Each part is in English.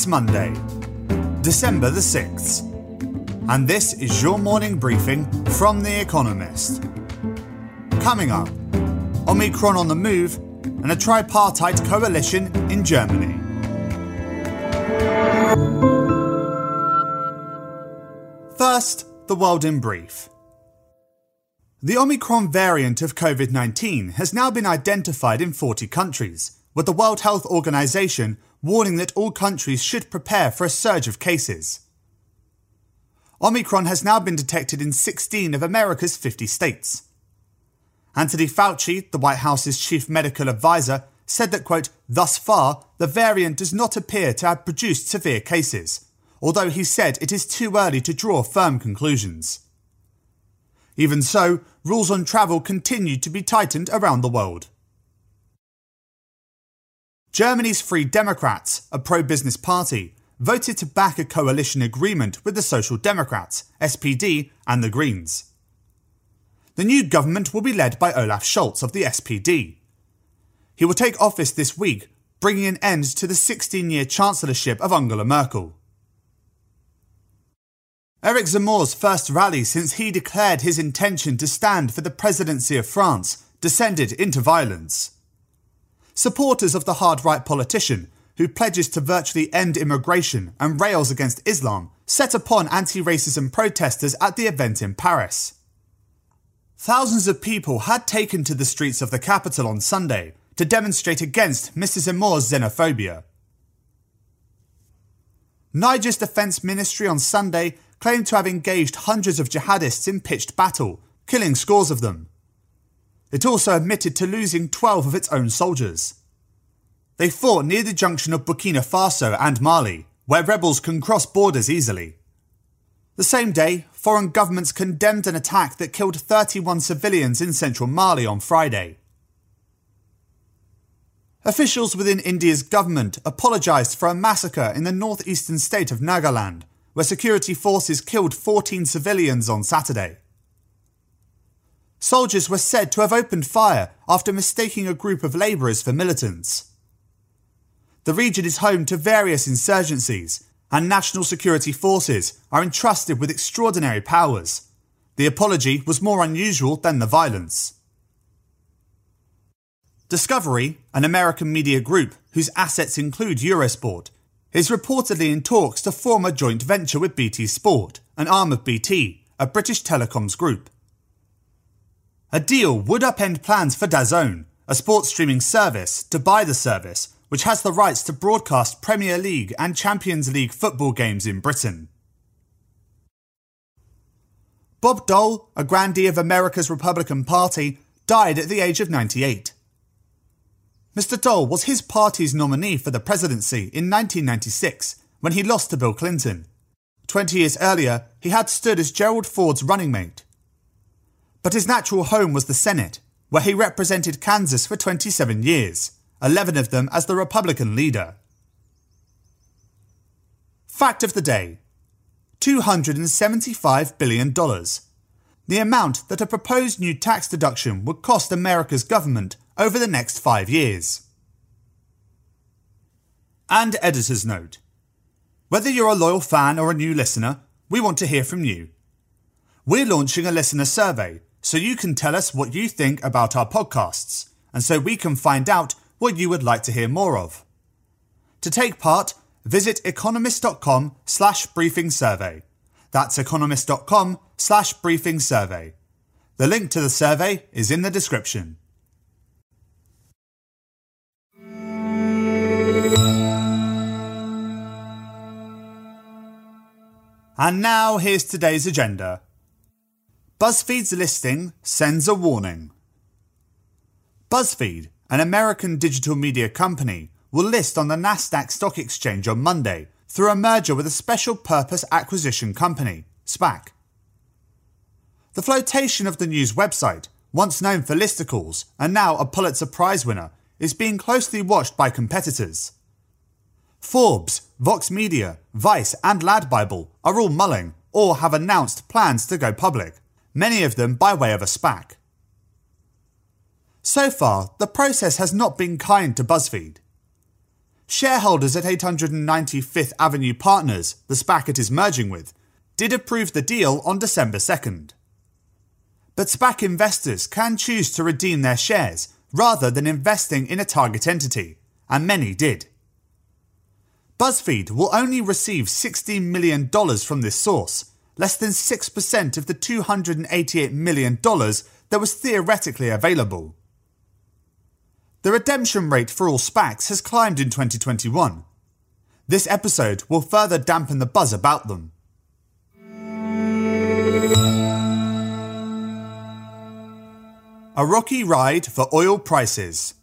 It's Monday, December the 6th, and this is your morning briefing from The Economist. Coming up, Omicron on the move and a tripartite coalition in Germany. First, the world in brief. The Omicron variant of COVID 19 has now been identified in 40 countries, with the World Health Organization warning that all countries should prepare for a surge of cases. Omicron has now been detected in 16 of America's 50 states. Anthony Fauci, the White House's chief medical advisor, said that, quote, thus far, the variant does not appear to have produced severe cases, although he said it is too early to draw firm conclusions. Even so, rules on travel continue to be tightened around the world. Germany's Free Democrats, a pro business party, voted to back a coalition agreement with the Social Democrats, SPD, and the Greens. The new government will be led by Olaf Scholz of the SPD. He will take office this week, bringing an end to the 16 year chancellorship of Angela Merkel. Eric Zemmour's first rally since he declared his intention to stand for the presidency of France descended into violence. Supporters of the hard right politician, who pledges to virtually end immigration and rails against Islam, set upon anti racism protesters at the event in Paris. Thousands of people had taken to the streets of the capital on Sunday to demonstrate against Mrs. Zemmour's xenophobia. Niger's defense ministry on Sunday claimed to have engaged hundreds of jihadists in pitched battle, killing scores of them. It also admitted to losing 12 of its own soldiers. They fought near the junction of Burkina Faso and Mali, where rebels can cross borders easily. The same day, foreign governments condemned an attack that killed 31 civilians in central Mali on Friday. Officials within India's government apologised for a massacre in the northeastern state of Nagaland, where security forces killed 14 civilians on Saturday. Soldiers were said to have opened fire after mistaking a group of labourers for militants. The region is home to various insurgencies, and national security forces are entrusted with extraordinary powers. The apology was more unusual than the violence. Discovery, an American media group whose assets include Eurosport, is reportedly in talks to form a joint venture with BT Sport, an arm of BT, a British telecoms group. A deal would upend plans for DAZN, a sports streaming service, to buy the service, which has the rights to broadcast Premier League and Champions League football games in Britain. Bob Dole, a grandee of America's Republican Party, died at the age of 98. Mr. Dole was his party's nominee for the presidency in 1996 when he lost to Bill Clinton. Twenty years earlier, he had stood as Gerald Ford's running mate. But his natural home was the Senate, where he represented Kansas for 27 years, 11 of them as the Republican leader. Fact of the day $275 billion. The amount that a proposed new tax deduction would cost America's government over the next five years. And editor's note Whether you're a loyal fan or a new listener, we want to hear from you. We're launching a listener survey so you can tell us what you think about our podcasts, and so we can find out what you would like to hear more of. To take part, visit economist.com slash briefing survey. That's economist.com slash briefing survey. The link to the survey is in the description. And now here's today's agenda. BuzzFeed's listing sends a warning. BuzzFeed, an American digital media company, will list on the Nasdaq Stock Exchange on Monday through a merger with a special purpose acquisition company, SPAC. The flotation of the news website, once known for listicles and now a Pulitzer Prize winner, is being closely watched by competitors. Forbes, Vox Media, Vice, and Lad Bible are all mulling or have announced plans to go public, many of them by way of a SPAC. So far, the process has not been kind to BuzzFeed. shareholders at 895th Avenue Partners, the SPAC it is merging with, did approve the deal on December 2nd. But SPAC investors can choose to redeem their shares rather than investing in a target entity, and many did. BuzzFeed will only receive $16 million from this source, less than 6% of the $288 million that was theoretically available. The redemption rate for all SPACs has climbed in 2021. This episode will further dampen the buzz about them. A rocky ride for oil prices.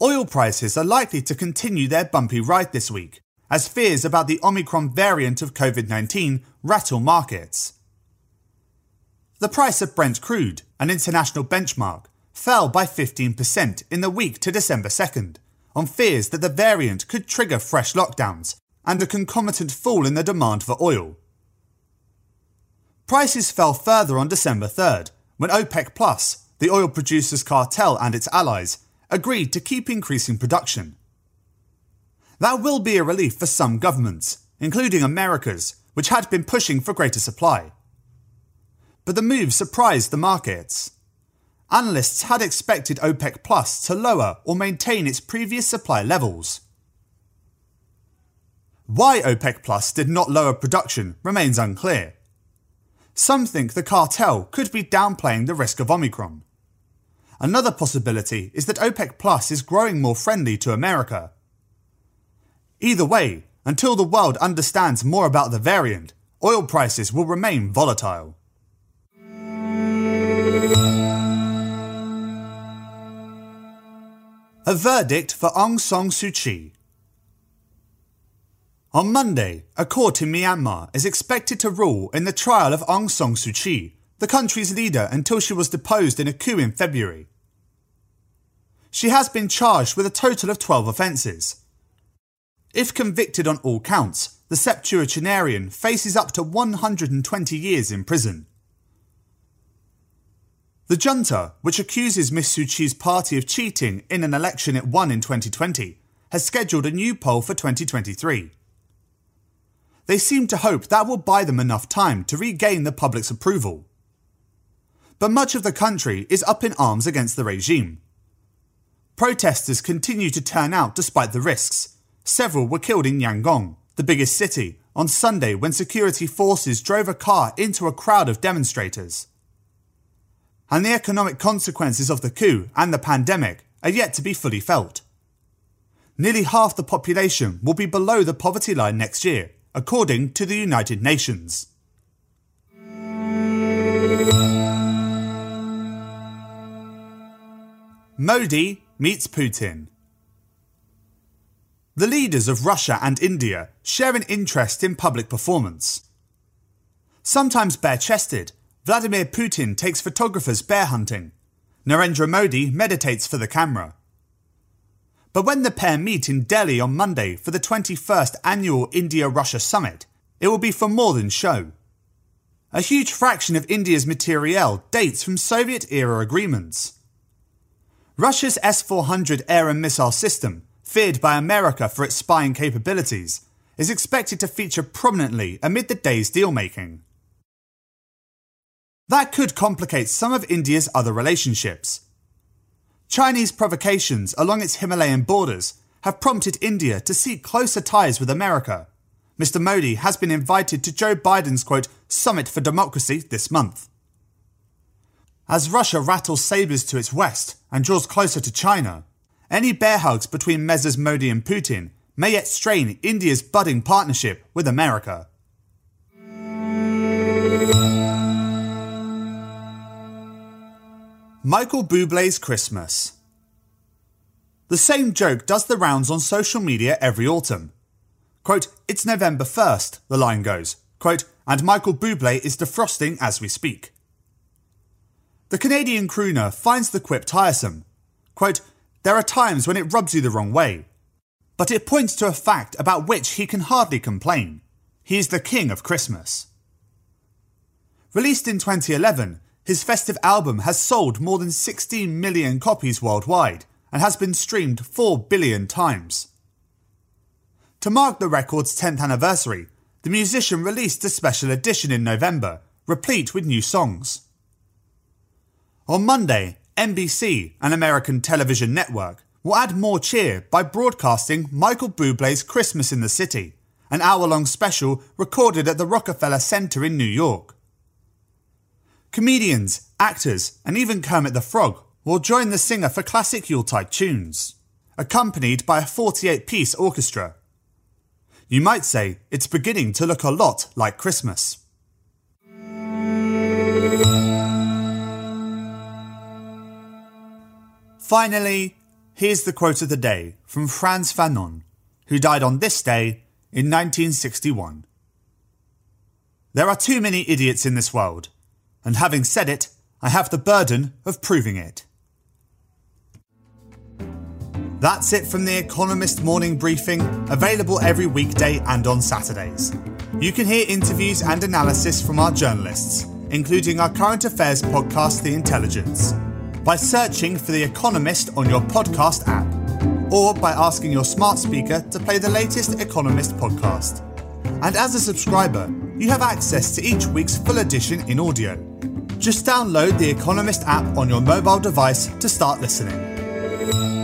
Oil prices are likely to continue their bumpy ride this week, as fears about the Omicron variant of COVID 19 rattle markets. The price of Brent crude, an international benchmark, fell by 15% in the week to December 2nd, on fears that the variant could trigger fresh lockdowns and a concomitant fall in the demand for oil. Prices fell further on December 3rd, when OPEC Plus, the oil producers cartel and its allies, agreed to keep increasing production. That will be a relief for some governments, including America's, which had been pushing for greater supply. But the move surprised the markets. Analysts had expected OPEC Plus to lower or maintain its previous supply levels. Why OPEC Plus did not lower production remains unclear. Some think the cartel could be downplaying the risk of Omicron. Another possibility is that OPEC Plus is growing more friendly to America. Either way, until the world understands more about the variant, oil prices will remain volatile. A verdict for Aung San Suu Kyi. On Monday, a court in Myanmar is expected to rule in the trial of Aung San Suu Kyi, the country's leader until she was deposed in a coup in February. She has been charged with a total of 12 offences. If convicted on all counts, the septuagenarian faces up to 120 years in prison. The junta, which accuses Miss Suu Kyi's party of cheating in an election it won in 2020, has scheduled a new poll for 2023. They seem to hope that will buy them enough time to regain the public's approval. But much of the country is up in arms against the regime. Protesters continue to turn out despite the risks. Several were killed in Yangon, the biggest city, on Sunday when security forces drove a car into a crowd of demonstrators. And the economic consequences of the coup and the pandemic are yet to be fully felt. Nearly half the population will be below the poverty line next year, according to the United Nations. Modi meets Putin. The leaders of Russia and India share an interest in public performance. Sometimes bare chested, Vladimir Putin takes photographers bear hunting. Narendra Modi meditates for the camera. But when the pair meet in Delhi on Monday for the 21st annual India Russia summit, it will be for more than show. A huge fraction of India's materiel dates from Soviet era agreements. Russia's S 400 air and missile system, feared by America for its spying capabilities, is expected to feature prominently amid the day's deal making. That could complicate some of India's other relationships. Chinese provocations along its Himalayan borders have prompted India to seek closer ties with America. Mr. Modi has been invited to Joe Biden's quote, Summit for Democracy this month. As Russia rattles sabres to its west and draws closer to China, any bear hugs between Messrs. Modi and Putin may yet strain India's budding partnership with America. Michael Bublé's Christmas. The same joke does the rounds on social media every autumn. Quote, it's November 1st, the line goes. Quote, and Michael Bublé is defrosting as we speak. The Canadian crooner finds the quip tiresome. Quote, there are times when it rubs you the wrong way. But it points to a fact about which he can hardly complain. He is the king of Christmas. Released in 2011, his festive album has sold more than 16 million copies worldwide and has been streamed 4 billion times. To mark the record's 10th anniversary, the musician released a special edition in November, replete with new songs. On Monday, NBC, an American television network, will add more cheer by broadcasting Michael Bublé's Christmas in the City, an hour long special recorded at the Rockefeller Center in New York. Comedians, actors, and even Kermit the Frog will join the singer for classic Yuletide tunes, accompanied by a 48 piece orchestra. You might say it's beginning to look a lot like Christmas. Finally, here's the quote of the day from Frantz Fanon, who died on this day in 1961. There are too many idiots in this world, and having said it, I have the burden of proving it. That's it from The Economist Morning Briefing, available every weekday and on Saturdays. You can hear interviews and analysis from our journalists, including our current affairs podcast, The Intelligence, by searching for The Economist on your podcast app, or by asking your smart speaker to play the latest Economist podcast. And as a subscriber, you have access to each week's full edition in audio. Just download the Economist app on your mobile device to start listening.